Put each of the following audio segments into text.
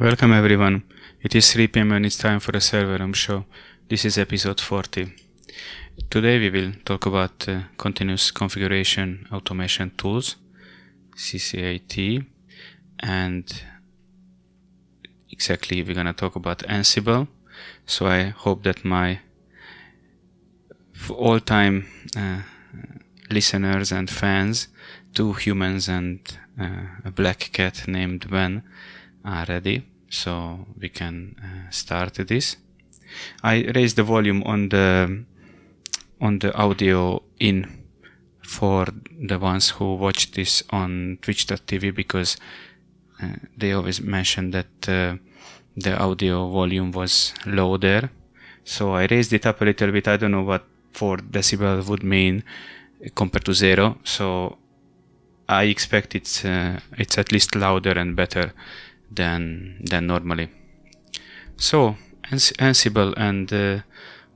Welcome everyone. It is 3 pm and it's time for a server room show. This is episode 40. Today we will talk about uh, continuous configuration automation tools, CCAT, and exactly we're gonna talk about Ansible. So I hope that my all-time uh, listeners and fans, two humans and uh, a black cat named Ben, ready so we can uh, start this. I raised the volume on the on the audio in for the ones who watch this on twitch.tv because uh, they always mention that uh, the audio volume was low there. So I raised it up a little bit. I don't know what 4 decibel would mean compared to zero. So I expect it's uh, it's at least louder and better than than normally. So Ansible and uh,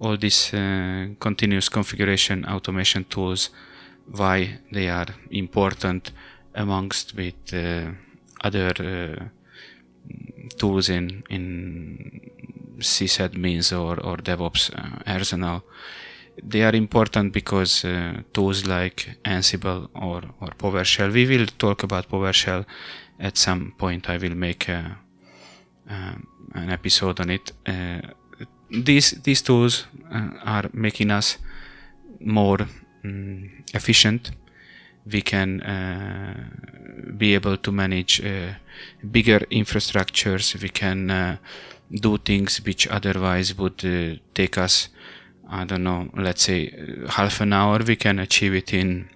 all these uh, continuous configuration automation tools, why they are important amongst with uh, other uh, tools in in sysadmins or or DevOps uh, arsenal. They are important because uh, tools like Ansible or, or PowerShell, we will talk about PowerShell at some point I will make a, an episode on it. Uh, these these tools uh, are making us more um, efficient. We can uh, be able to manage uh, bigger infrastructures. We can uh, do things which otherwise would uh, take us, I don't know, let's say half an hour. We can achieve it in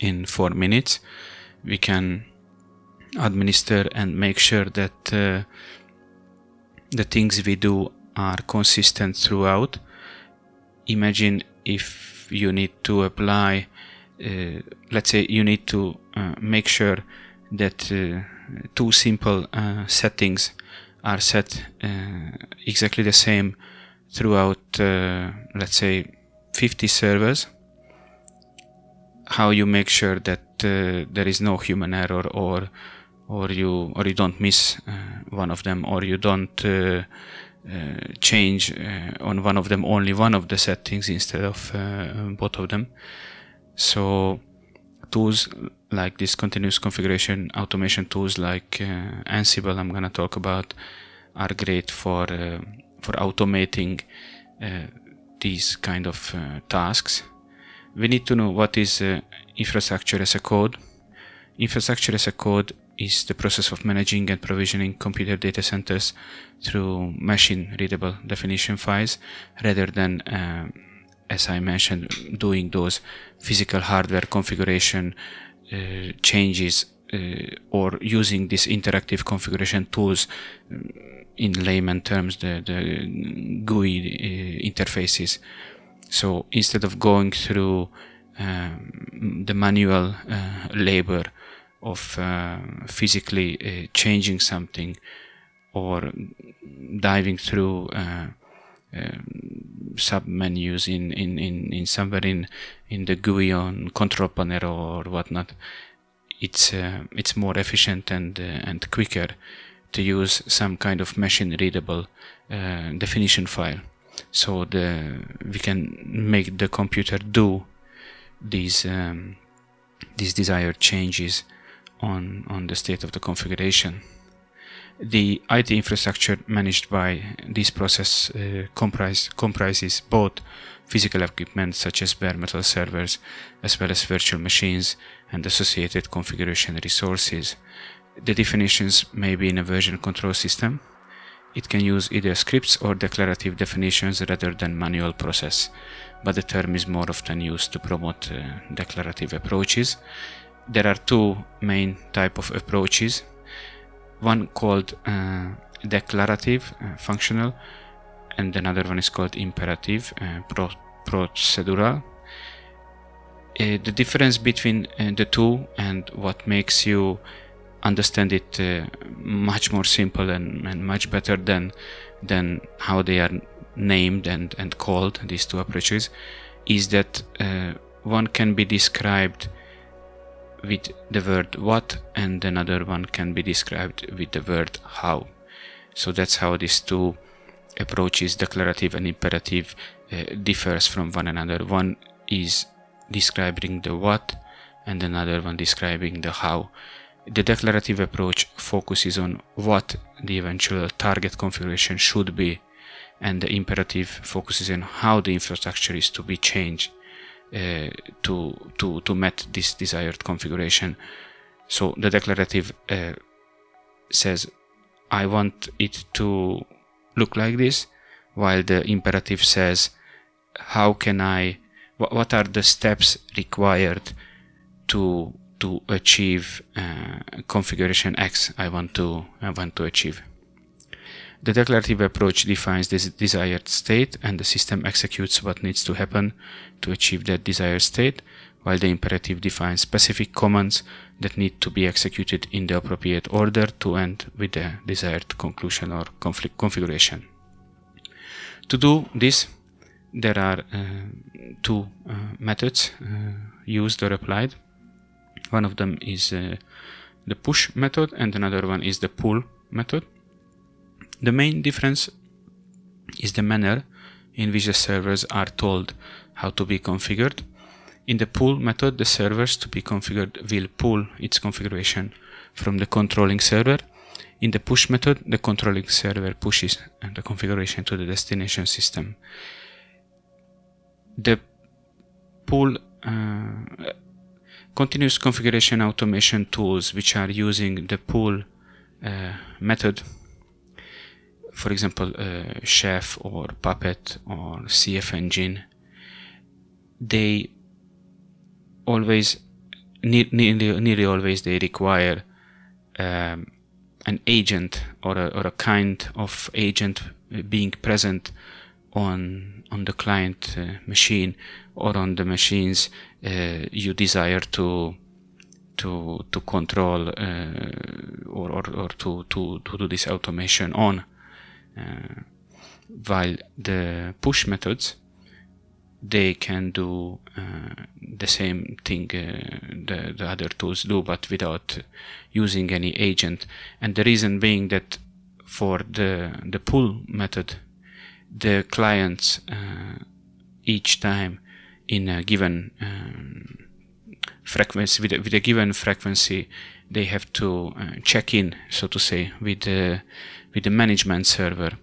in four minutes. We can administer and make sure that uh, the things we do are consistent throughout. Imagine if you need to apply, uh, let's say you need to uh, make sure that uh, two simple uh, settings are set uh, exactly the same throughout, let's say, 50 servers. How you make sure that there is no human error or or you or you don't miss uh, one of them or you don't uh, uh, change on one of them only one of the settings instead of both of them so tools like this continuous configuration automation tools like Ansible I'm gonna talk about are great for for automating these kind of uh, tasks. We need to know what is uh, infrastructure as a code. Infrastructure as a code is the process of managing and provisioning computer data centers through machine readable definition files rather than um, as I mentioned doing those physical hardware configuration uh, changes uh, or using these interactive configuration tools um, in layman terms the, the GUI uh, interfaces. So instead of going through um, the manual uh, labor of uh, physically uh, changing something or diving through uh, um, sub menus in, in, in, in somewhere in, in the GUI on control panel or whatnot. It's uh, it's more efficient and uh, and quicker to use some kind of machine readable uh, definition file, so the we can make the computer do these um, these desired changes on, on the state of the configuration. The IT infrastructure managed by this process uh, comprise, comprises both physical equipment such as bare metal servers as well as virtual machines and associated configuration resources. The definitions may be in a version control system. It can use either scripts or declarative definitions rather than manual process, but the term is more often used to promote uh, declarative approaches there are two main type of approaches. One called uh, declarative uh, functional and another one is called imperative uh, pro- procedural. Uh, the difference between uh, the two and what makes you understand it uh, much more simple and, and, much better than than how they are named and, and called these two approaches is that one can be described with the word what and another one can be described with the word how. So that's how these two approaches, declarative and imperative, uh, differs from one another. One is describing the what, and another one describing the how. The declarative approach focuses on what the eventual target configuration should be, and the imperative focuses on how the infrastructure is to be changed uh, to to to meet this desired configuration. So the declarative uh, says, "I want it to look like this," while the imperative says, "How can I? what are the steps required to to achieve uh, configuration X I want to I want to achieve?" The declarative approach defines this desired state and the system executes what needs to happen to achieve that desired state, while the imperative defines specific commands that need to be executed in the appropriate order to end with the desired conclusion or conflict configuration. To do this, there are uh, two uh, methods uh, used or applied. One of them is uh, the push method and another one is the pull method. The main difference is the manner in which the servers are told how to be configured. In the pull method, the servers to be configured will pull its configuration from the controlling server. In the push method, the controlling server pushes the configuration to the destination system. The pull uh, continuous configuration automation tools which are using the pull uh, method for example, uh, Chef or Puppet or CF Engine, they always, nearly, nearly always, they require um, an agent or a, or a kind of agent being present on on the client uh, machine or on the machines uh, you desire to to to control uh, or, or, or to, to to do this automation on. uh, while the push methods they can do uh, the same thing uh, the, the other tools do but without using any agent. And the reason being that for the the pull method the clients uh, each time in a given um, frequency with a, with a, given frequency they have to uh, check in so to say with the with the management server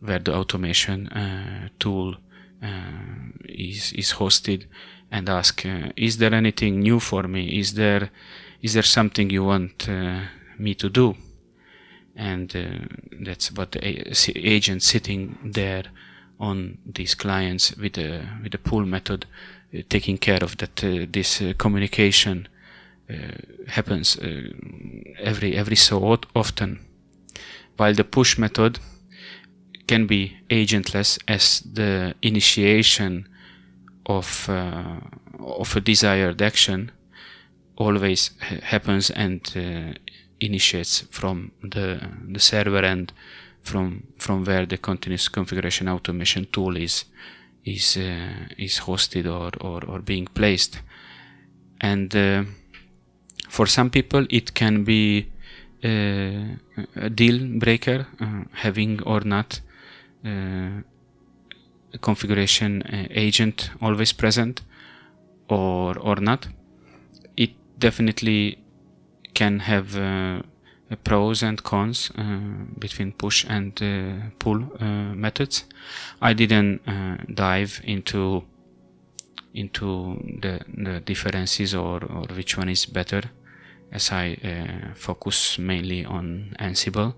where the automation uh, tool uh, is is hosted and ask uh, is there anything new for me? Is there is there something you want uh, me to do? And uh, that's what the agent sitting there on these clients with the with the pull method uh, taking care of that this communication happens every every so often while the push method can be agentless as the initiation of uh, of a desired action always happens and uh, initiates from the the server end from from where the continuous configuration automation tool is is uh, is hosted or, or or being placed. And uh, for some people it can be a deal breaker, uh, having or not uh, a configuration agent always present or or not. It definitely can have pros and cons uh, between push and uh, pull uh, methods. I didn't dive into into the, the differences or, or which one is better as I uh, focus mainly on Ansible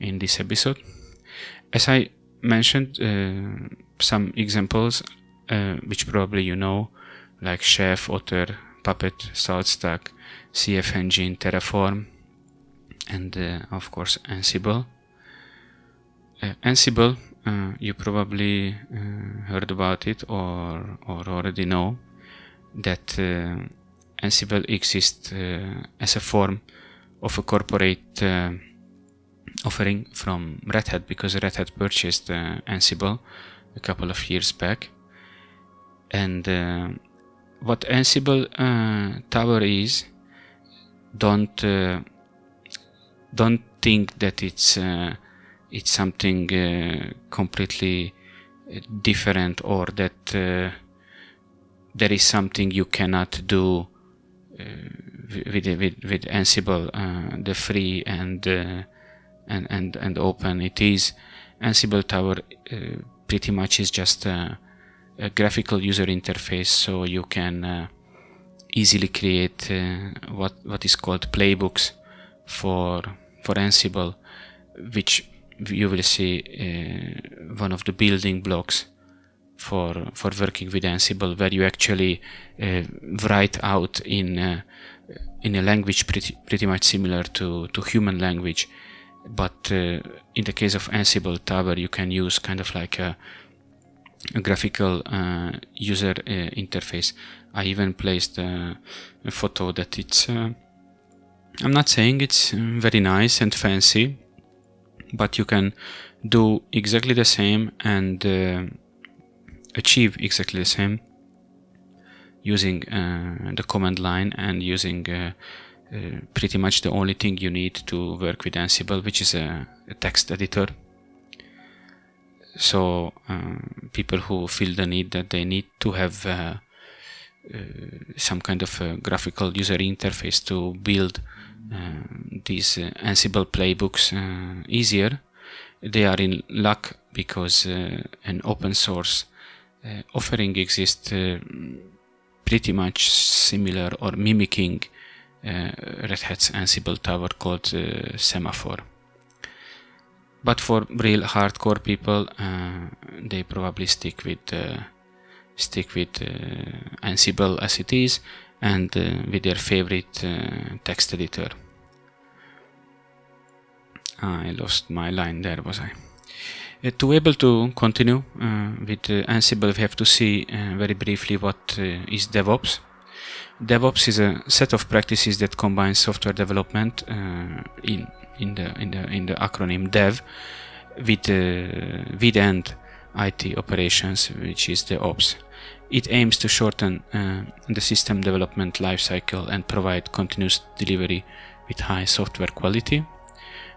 in this episode. As I mentioned, uh, some examples uh, which probably you know, like Chef, Otter, Puppet, SaltStack, CF Engine, Terraform, and uh, of course Ansible. Uh, Ansible, uh, you probably heard about it or, or already know that Ansible exists uh, as a form of a corporate uh, offering from Red Hat because Red Hat purchased uh, Ansible a couple of years back. And what Ansible Tower is, don't don't think that it's it's something uh, completely different or that uh, there is something you cannot do Uh, with, with, with Ansible, uh, the free and, uh, and, and, and open it is. Ansible Tower uh, pretty much is just a, a, graphical user interface so you can easily create what, what is called playbooks for, for Ansible, which you will see uh, one of the building blocks for for working with Ansible, where you actually uh, write out in uh, in a language pretty pretty much similar to to human language, but uh, in the case of Ansible Tower, you can use kind of like a, a graphical uh, user uh, interface. I even placed a photo that it's. I'm not saying it's very nice and fancy, but you can do exactly the same and uh, achieve exactly the same using uh, the command line and using uh, uh pretty much the only thing you need to work with Ansible, which is a, a text editor. So um, people who feel the need that they need to have uh, uh, some kind of graphical user interface to build uh, these Ansible playbooks easier. They are in luck because an open source Eh, offering exists eh, pretty much similar or mimicking eh, Red Hat's Ansible tower called Semaphore but for real hardcore people they probably stick with stick with ansible as it is and with their favorite text editor. Ah, I lost my line there, was I? Uh, to be able to continue uh, with uh, Ansible, we have to see uh, very briefly what is DevOps. DevOps is a set of practices that combines software development in in the in the in the acronym Dev with with and IT operations, which is the Ops. It aims to shorten uh, the system development lifecycle and provide continuous delivery with high software quality.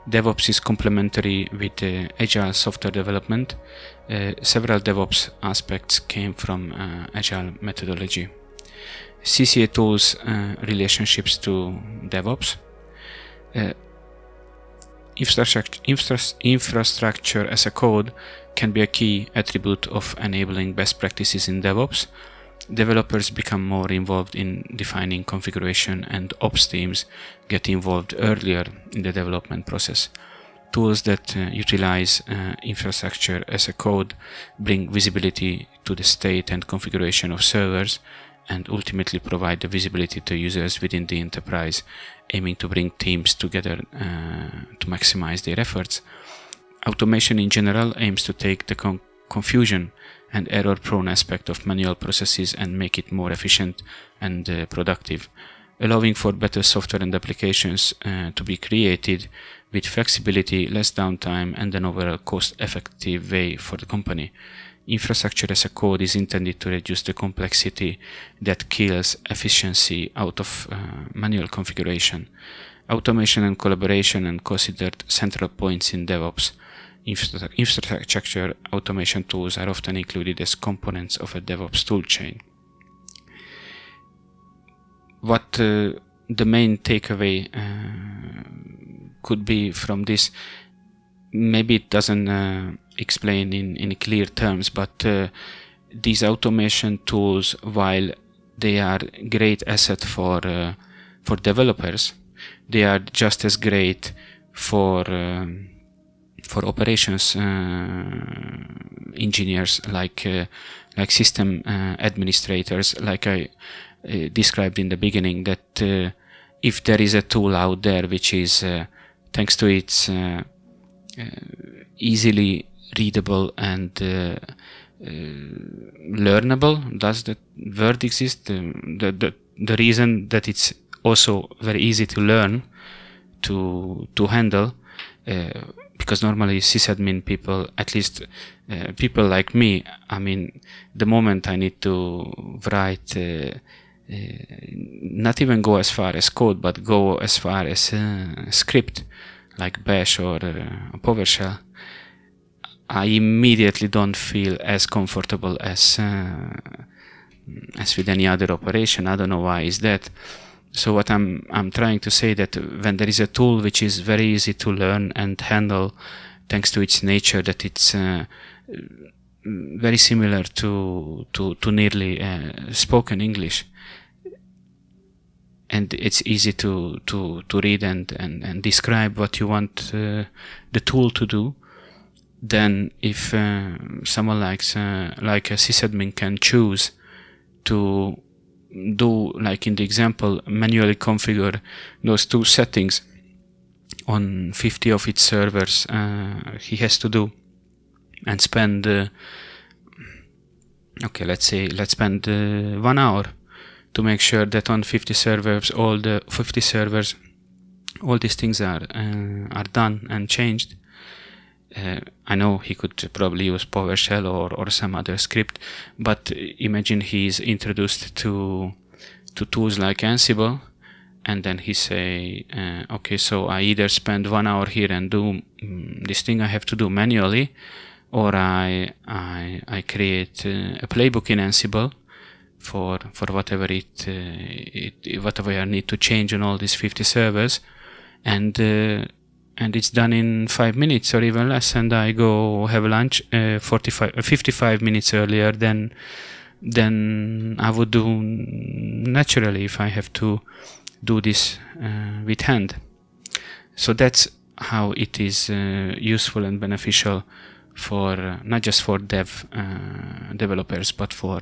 DevOps is complementary with uh, agile software development. Uh, several DevOps aspects came from uh, agile methodology. CCA tools uh, relationships to DevOps. Uh, infrastructure, infrastructure as a code can be a key attribute of enabling best practices in DevOps. Developers become more involved in defining configuration, and ops teams get involved earlier in the development process. Tools that uh, utilize uh, infrastructure as a code bring visibility to the state and configuration of servers and ultimately provide the visibility to users within the enterprise, aiming to bring teams together uh, to maximize their efforts. Automation in general aims to take the con confusion and error prone aspect of manual processes and make it more efficient and uh, productive, allowing for better software and applications uh, to be created with flexibility, less downtime, and an overall cost effective way for the company. Infrastructure as a code is intended to reduce the complexity that kills efficiency out of uh, manual configuration. Automation and collaboration are considered central points in DevOps infrastructure automation tools are often included as components of a DevOps toolchain. What uh, the main takeaway uh, could be from this, maybe it doesn't uh, explain in, in clear terms, but uh, these automation tools, while they are great asset for uh, for developers, they are just as great for um, for operations uh, engineers like uh, like system uh, administrators like I described in the beginning that if there is a tool out there which is thanks to its easily readable and uh, learnable does that word exist? Um, the, the the reason that it's also very easy to learn to to handle uh, because normally sysadmin people, at least uh, people like me, I mean, the moment I need to write, uh, uh, not even go as far as code, but go as far as uh, script, like Bash or uh, PowerShell, I immediately don't feel as comfortable as uh, as with any other operation. I don't know why is that. So what I'm I'm trying to say that when there is a tool which is very easy to learn and handle, thanks to its nature, that it's uh, very similar to to to nearly uh, spoken English, and it's easy to to to read and and, and describe what you want uh, the tool to do. Then if uh, someone likes uh, like a sysadmin can choose to do like in the example manually configure those two settings on 50 of its servers uh, he has to do and spend uh, okay let's say let's spend uh, one hour to make sure that on 50 servers all the 50 servers all these things are uh, are done and changed uh, I know he could probably use PowerShell or, or some other script, but imagine he is introduced to to tools like Ansible, and then he say, uh, okay, so I either spend one hour here and do um, this thing I have to do manually, or I I, I create uh, a playbook in Ansible for for whatever it, uh, it whatever I need to change on all these 50 servers, and uh, and it's done in five minutes or even less and i go have lunch uh, 45 uh, 55 minutes earlier than than i would do naturally if i have to do this uh, with hand. So that's how it is uh, useful and beneficial for uh, not just for dev uh, developers but for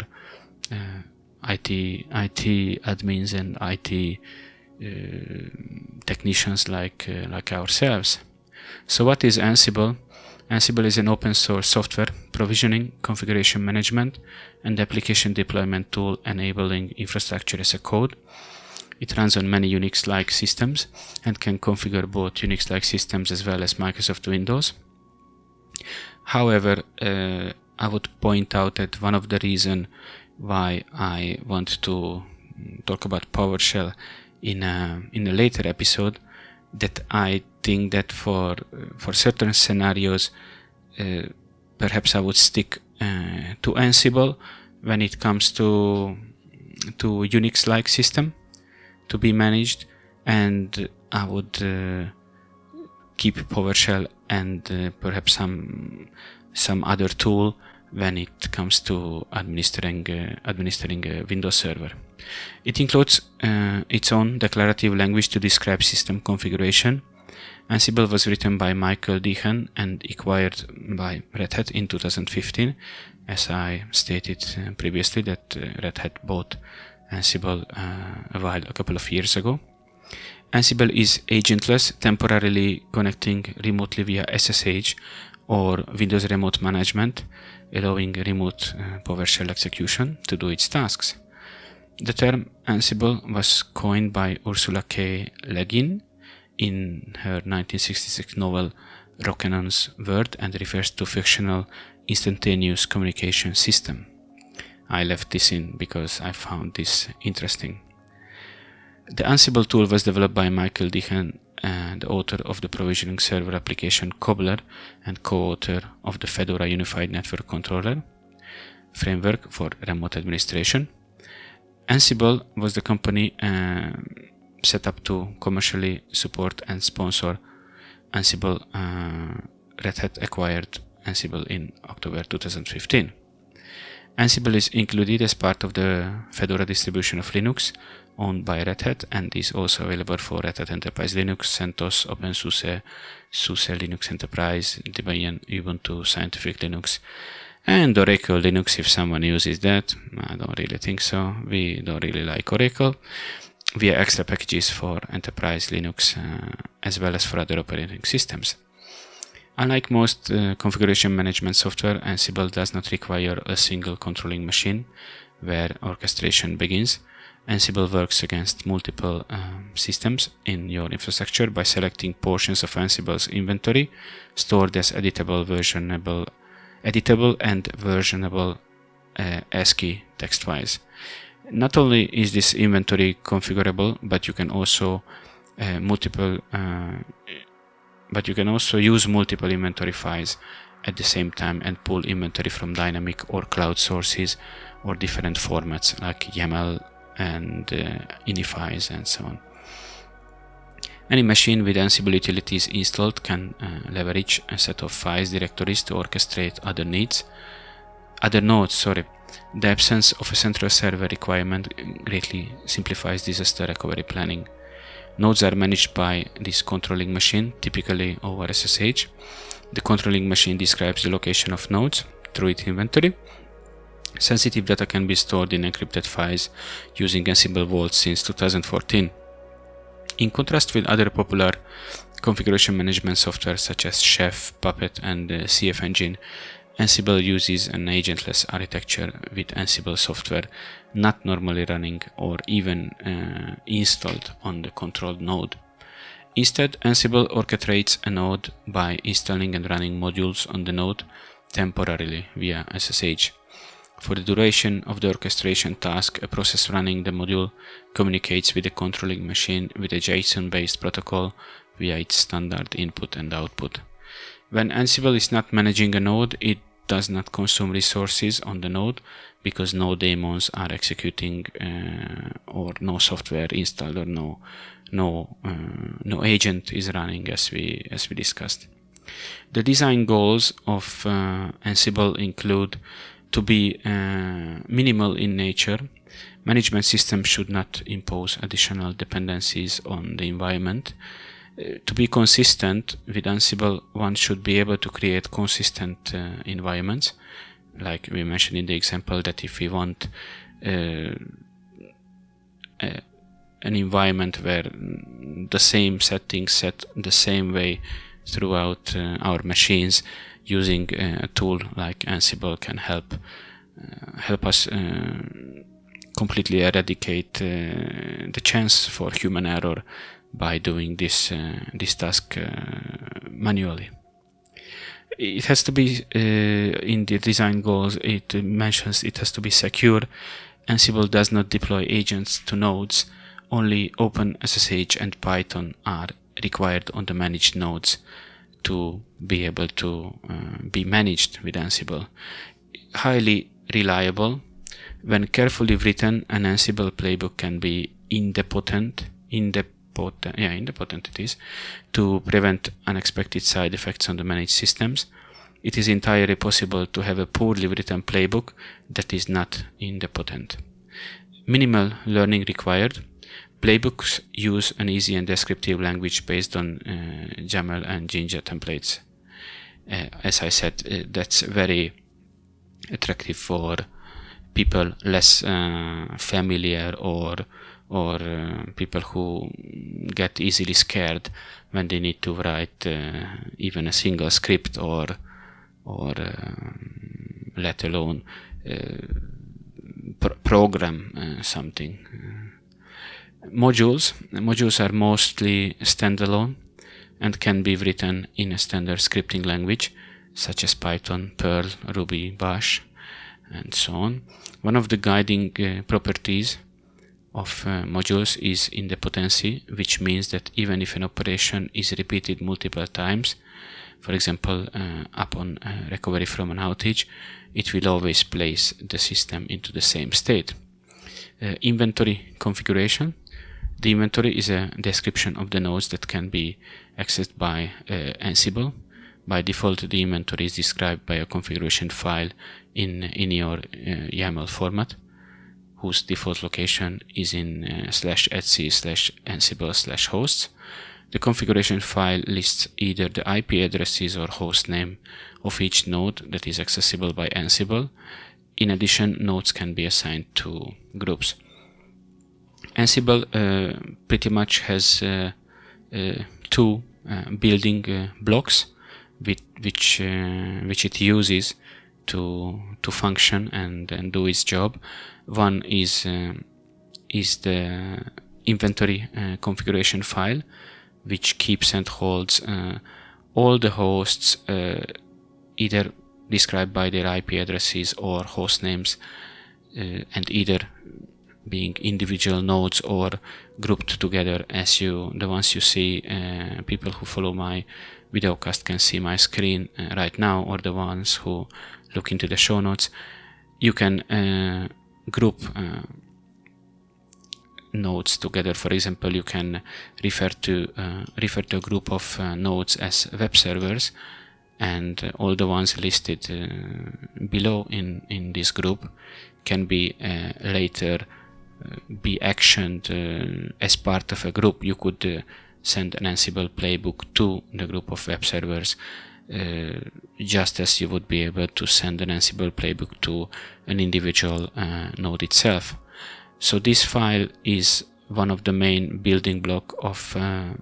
IT IT admins and IT technicians like uh, like ourselves. So what is Ansible? Ansible is an open source software provisioning, configuration management, and application deployment tool enabling infrastructure as a code. It runs on many Unix-like systems and can configure both Unix-like systems as well as Microsoft Windows. However, uh, I would point out that one of the reasons why I want to talk about PowerShell in a in a later episode that I think that for for certain scenarios uh, perhaps I would stick uh, to Ansible when it comes to to Unix like system to be managed and I would uh, keep PowerShell and uh, perhaps some some other tool when it comes to administering uh, administering a Windows server. It includes uh, its own declarative language to describe system configuration. Ansible was written by Michael DeHaan and acquired by Red Hat in 2015. As I stated uh, previously, that uh, Red Hat bought Ansible uh, a while, a couple of years ago. Ansible is agentless, temporarily connecting remotely via SSH or Windows Remote Management, allowing remote uh, PowerShell execution to do its tasks. The term Ansible was coined by Ursula K. Le Guin in her 1966 novel Rocannon's World and refers to fictional instantaneous communication system. I left this in because I found this interesting. The Ansible tool was developed by Michael DeHaan, the author of the provisioning server application Cobbler and co-author of the Fedora Unified Network Controller framework for remote administration. Ansible was the company uh, set up to commercially support and sponsor Ansible. Uh, Red Hat acquired Ansible in October 2015. Ansible is included as part of the Fedora distribution of Linux owned by Red Hat and is also available for Red Hat Enterprise Linux, CentOS, OpenSUSE, SUSE Linux Enterprise, Debian, Ubuntu, Scientific Linux, and Oracle Linux if someone uses that. I don't really think so. We don't really like Oracle. We have extra packages for enterprise Linux uh, as well as for other operating systems. Unlike most uh, configuration management software, Ansible does not require a single controlling machine where orchestration begins. Ansible works against multiple um, systems in your infrastructure by selecting portions of Ansible's inventory stored as editable, versionable editable and versionable uh, ASCII text files. Not only is this inventory configurable, but you can also uh, multiple uh, but you can also use multiple inventory files at the same time and pull inventory from dynamic or cloud sources or different formats like YAML and uh, ini files and so on. Any machine with Ansible utilities installed can uh, leverage a set of files directories to orchestrate other needs. Other nodes, sorry. The absence of a central server requirement greatly simplifies disaster recovery planning. Nodes are managed by this controlling machine, typically over SSH. The controlling machine describes the location of nodes through its inventory. Sensitive data can be stored in encrypted files using Ansible Vault since 2014. In contrast with other popular configuration management software such as Chef, Puppet, and uh, CF Engine, Ansible uses an agentless architecture with Ansible software not normally running or even uh, installed on the controlled node. Instead, Ansible orchestrates a node by installing and running modules on the node temporarily via SSH. For the duration of the orchestration task, a process running the module communicates with the controlling machine with a JSON-based protocol via its standard input and output. When Ansible is not managing a node, it does not consume resources on the node because no daemons are executing uh, or no software installed or no no uh, no agent is running as we as we discussed. The design goals of uh, Ansible include to be uh, minimal in nature. Management systems should not impose additional dependencies on the environment to be consistent with Ansible, one should be able to create consistent uh, environments. Like we mentioned in the example, that if we want uh, uh, an environment where the same settings set the same way throughout uh, our machines, using uh, a tool like Ansible can help uh, help us completely eradicate the chance for human error by doing this uh, this task uh, manually. It has to be uh, in the design goals. It mentions it has to be secure. Ansible does not deploy agents to nodes. Only OpenSSH and Python are required on the managed nodes to be able to uh, be managed with Ansible. Highly reliable. When carefully written, an Ansible playbook can be independent, independent potent, yeah, independent it is, to prevent unexpected side effects on the managed systems. It is entirely possible to have a poorly written playbook that is not independent. Minimal learning required. Playbooks use an easy and descriptive language based on uh, YAML and Jinja templates. Uh, as I said, uh, that's very attractive for people less uh, familiar or or uh, people who get easily scared when they need to write uh, even a single script or or uh, let alone pr program something. modules modules are mostly standalone and can be written in a standard scripting language such as Python, Perl, Ruby, Bash, and so on. One of the guiding uh, properties of uh, modules is idempotency, which means that even if an operation is repeated multiple times, for example, uh, upon uh, recovery from an outage, it will always place the system into the same state. Uh, inventory configuration. The inventory is a description of the nodes that can be accessed by uh, Ansible. By default, the inventory is described by a configuration file in, in your uh, YAML format whose default location is in uh, slash etc slash ansible slash hosts. The configuration file lists either the IP addresses or host name of each node that is accessible by Ansible. In addition, nodes can be assigned to groups. Ansible uh, pretty much has uh, uh two uh, building uh, blocks with, which which it uses to to function and, and do its job. One is uh, is the inventory uh, configuration file, which keeps and holds uh, all the hosts uh, either described by their IP addresses or host names, uh, and either being individual nodes or grouped together as you the ones you see uh, people who follow my videocast can see my screen uh, right now or the ones who look into the show notes. You can uh, group uh, nodes together. For example you can refer to uh, refer to a group of uh, nodes as web servers and all the ones listed below in in this group can be later be actioned as part of a group. You could send an Ansible playbook to the group of web servers. uh, just as you would be able to send an Ansible playbook to an individual uh, node itself. So this file is one of the main building block of uh,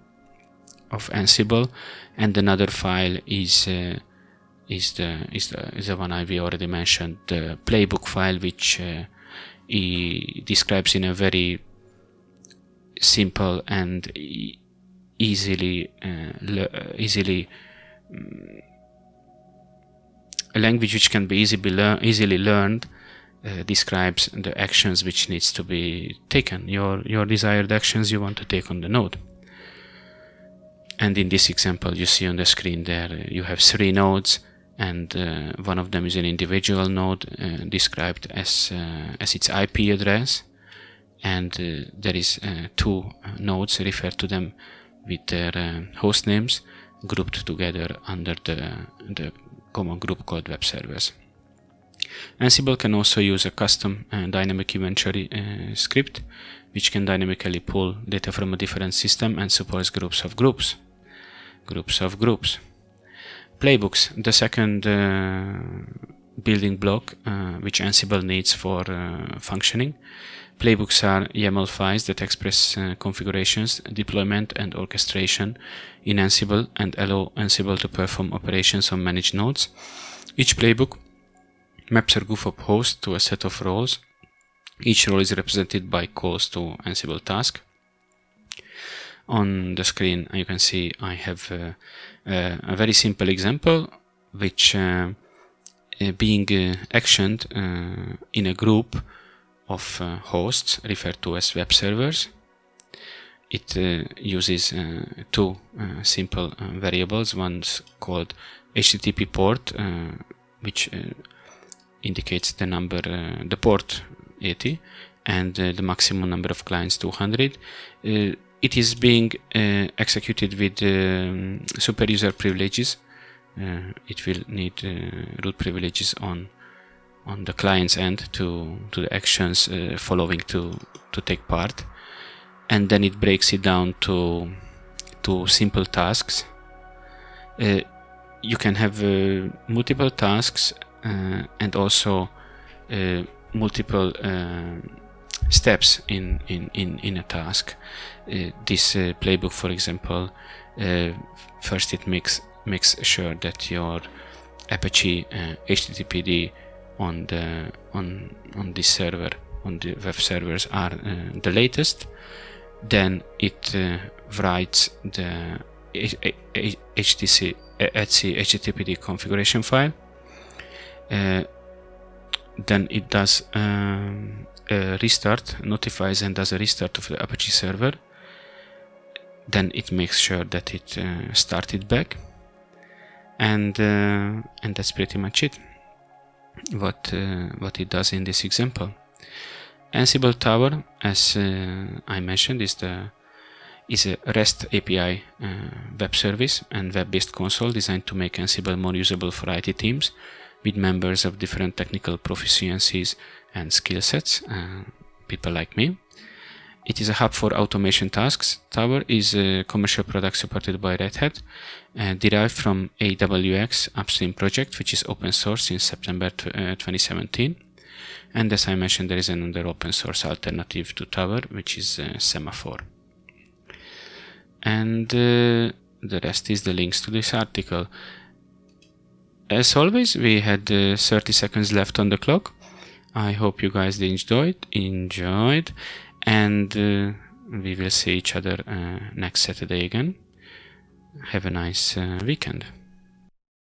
of Ansible, and another file is uh, is the is the is the one I've already mentioned, the playbook file, which uh, he describes in a very simple and easily uh, easily a language which can be easily, lear easily learned uh, describes the actions which needs to be taken. Your your desired actions you want to take on the node. And in this example you see on the screen there uh, you have three nodes and uh, one of them is an individual node uh, described as uh, as its IP address. And uh, there is two nodes refer to them with their host names grouped together under the, the common group called web servers. Ansible can also use a custom uh, dynamic inventory uh, script which can dynamically pull data from a different system and supports groups of groups. Groups of groups. Playbooks, the second uh, building block uh, which Ansible needs for uh, functioning. Playbooks are YAML files that express uh, configurations, deployment, and orchestration in Ansible and allow Ansible to perform operations on managed nodes. Each playbook maps a group of hosts to a set of roles. Each role is represented by calls to Ansible task. On the screen you can see I have uh, uh, a very simple example which uh, uh being uh, actioned in a group of uh, hosts referred to as web servers. It uh, uses uh, two simple variables, one's called HTTP port, which indicates the number, the port 80, and the maximum number of clients 200 it is being uh, executed with um, super user privileges. Uh, it will need uh, root privileges on on the client's end to to the actions uh, following to to take part. And then it breaks it down to to simple tasks. Uh, you can have uh, multiple tasks uh, and also uh, multiple uh, steps in, in, in, in a task. This playbook for example first it makes makes sure that your apache httpd on the on on this server on the web servers are uh, the latest. Then it uh, writes the HTC etc HTTPD configuration file. Uh, then it does um, a restart notifies and does a restart of the Apache server. Then it makes sure that it uh, started back. And uh, and that's pretty much it what uh, what it does in this example. Ansible Tower, as uh, I mentioned, is the is a REST API uh, web service and web-based console designed to make Ansible more usable for IT teams with members of different technical proficiencies and skill sets, people like me. It is a hub for automation tasks. Tower is a commercial product supported by Red Hat, uh, derived from AWX upstream project, which is open source since September uh, 2017. And as I mentioned, there is another open source alternative to Tower, which is uh, Semaphore. And uh, the rest is the links to this article. As always, we had uh, 30 seconds left on the clock. I hope you guys enjoyed. Enjoyed and uh, we will see each other uh, next Saturday again. Have a nice uh, weekend.